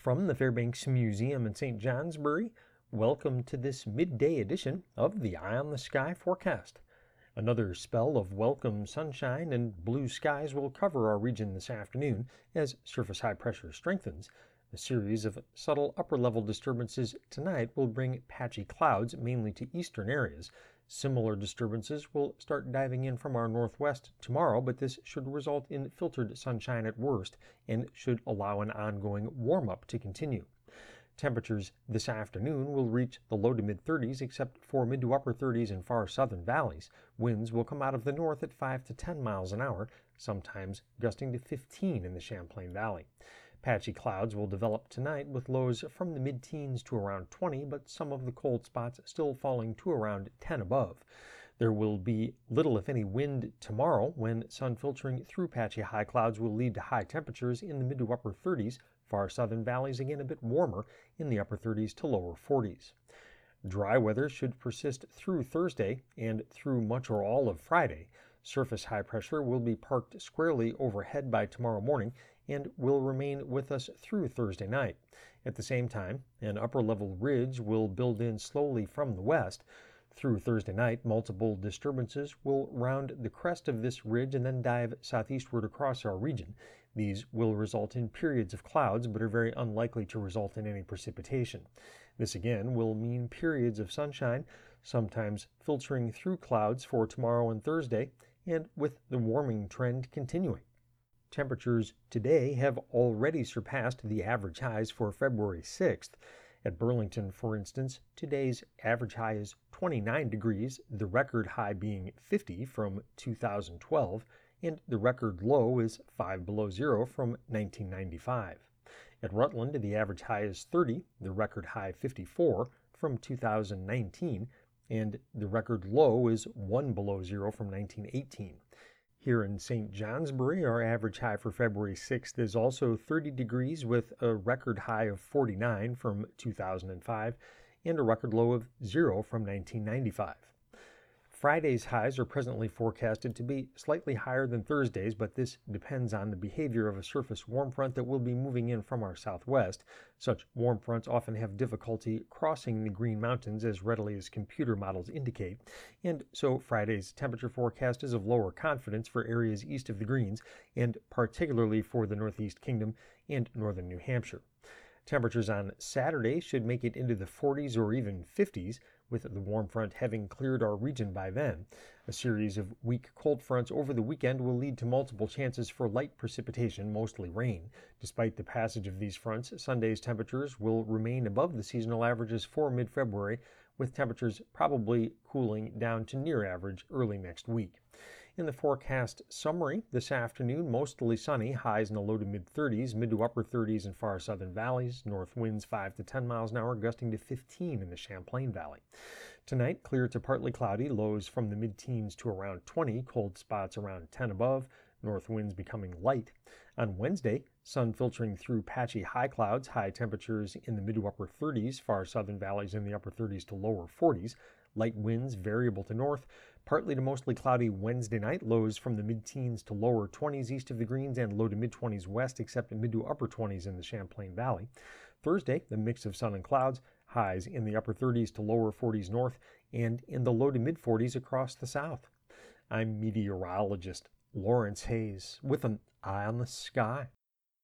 From the Fairbanks Museum in St. Johnsbury, welcome to this midday edition of the Eye on the Sky forecast. Another spell of welcome sunshine and blue skies will cover our region this afternoon as surface high pressure strengthens. A series of subtle upper level disturbances tonight will bring patchy clouds mainly to eastern areas. Similar disturbances will start diving in from our northwest tomorrow, but this should result in filtered sunshine at worst and should allow an ongoing warm up to continue. Temperatures this afternoon will reach the low to mid 30s, except for mid to upper 30s in far southern valleys. Winds will come out of the north at 5 to 10 miles an hour, sometimes gusting to 15 in the Champlain Valley. Patchy clouds will develop tonight with lows from the mid teens to around 20, but some of the cold spots still falling to around 10 above. There will be little, if any, wind tomorrow when sun filtering through patchy high clouds will lead to high temperatures in the mid to upper 30s. Far southern valleys again a bit warmer in the upper 30s to lower 40s. Dry weather should persist through Thursday and through much or all of Friday. Surface high pressure will be parked squarely overhead by tomorrow morning and will remain with us through Thursday night. At the same time, an upper level ridge will build in slowly from the west. Through Thursday night, multiple disturbances will round the crest of this ridge and then dive southeastward across our region. These will result in periods of clouds, but are very unlikely to result in any precipitation. This again will mean periods of sunshine, sometimes filtering through clouds for tomorrow and Thursday, and with the warming trend continuing. Temperatures today have already surpassed the average highs for February 6th. At Burlington, for instance, today's average high is 29 degrees, the record high being 50 from 2012, and the record low is 5 below zero from 1995. At Rutland, the average high is 30, the record high 54 from 2019, and the record low is 1 below zero from 1918. Here in St. Johnsbury, our average high for February 6th is also 30 degrees with a record high of 49 from 2005 and a record low of 0 from 1995. Friday's highs are presently forecasted to be slightly higher than Thursday's, but this depends on the behavior of a surface warm front that will be moving in from our southwest. Such warm fronts often have difficulty crossing the Green Mountains as readily as computer models indicate, and so Friday's temperature forecast is of lower confidence for areas east of the Greens, and particularly for the Northeast Kingdom and northern New Hampshire. Temperatures on Saturday should make it into the 40s or even 50s, with the warm front having cleared our region by then. A series of weak cold fronts over the weekend will lead to multiple chances for light precipitation, mostly rain. Despite the passage of these fronts, Sunday's temperatures will remain above the seasonal averages for mid February, with temperatures probably cooling down to near average early next week. In the forecast summary, this afternoon, mostly sunny, highs in the low to mid 30s, mid to upper 30s in far southern valleys, north winds 5 to 10 miles an hour, gusting to 15 in the Champlain Valley. Tonight, clear to partly cloudy, lows from the mid teens to around 20, cold spots around 10 above, north winds becoming light. On Wednesday, sun filtering through patchy high clouds, high temperatures in the mid to upper 30s, far southern valleys in the upper 30s to lower 40s, light winds variable to north, Partly to mostly cloudy Wednesday night, lows from the mid teens to lower 20s east of the Greens and low to mid 20s west, except in mid to upper 20s in the Champlain Valley. Thursday, the mix of sun and clouds, highs in the upper 30s to lower 40s north and in the low to mid 40s across the south. I'm meteorologist Lawrence Hayes with an eye on the sky.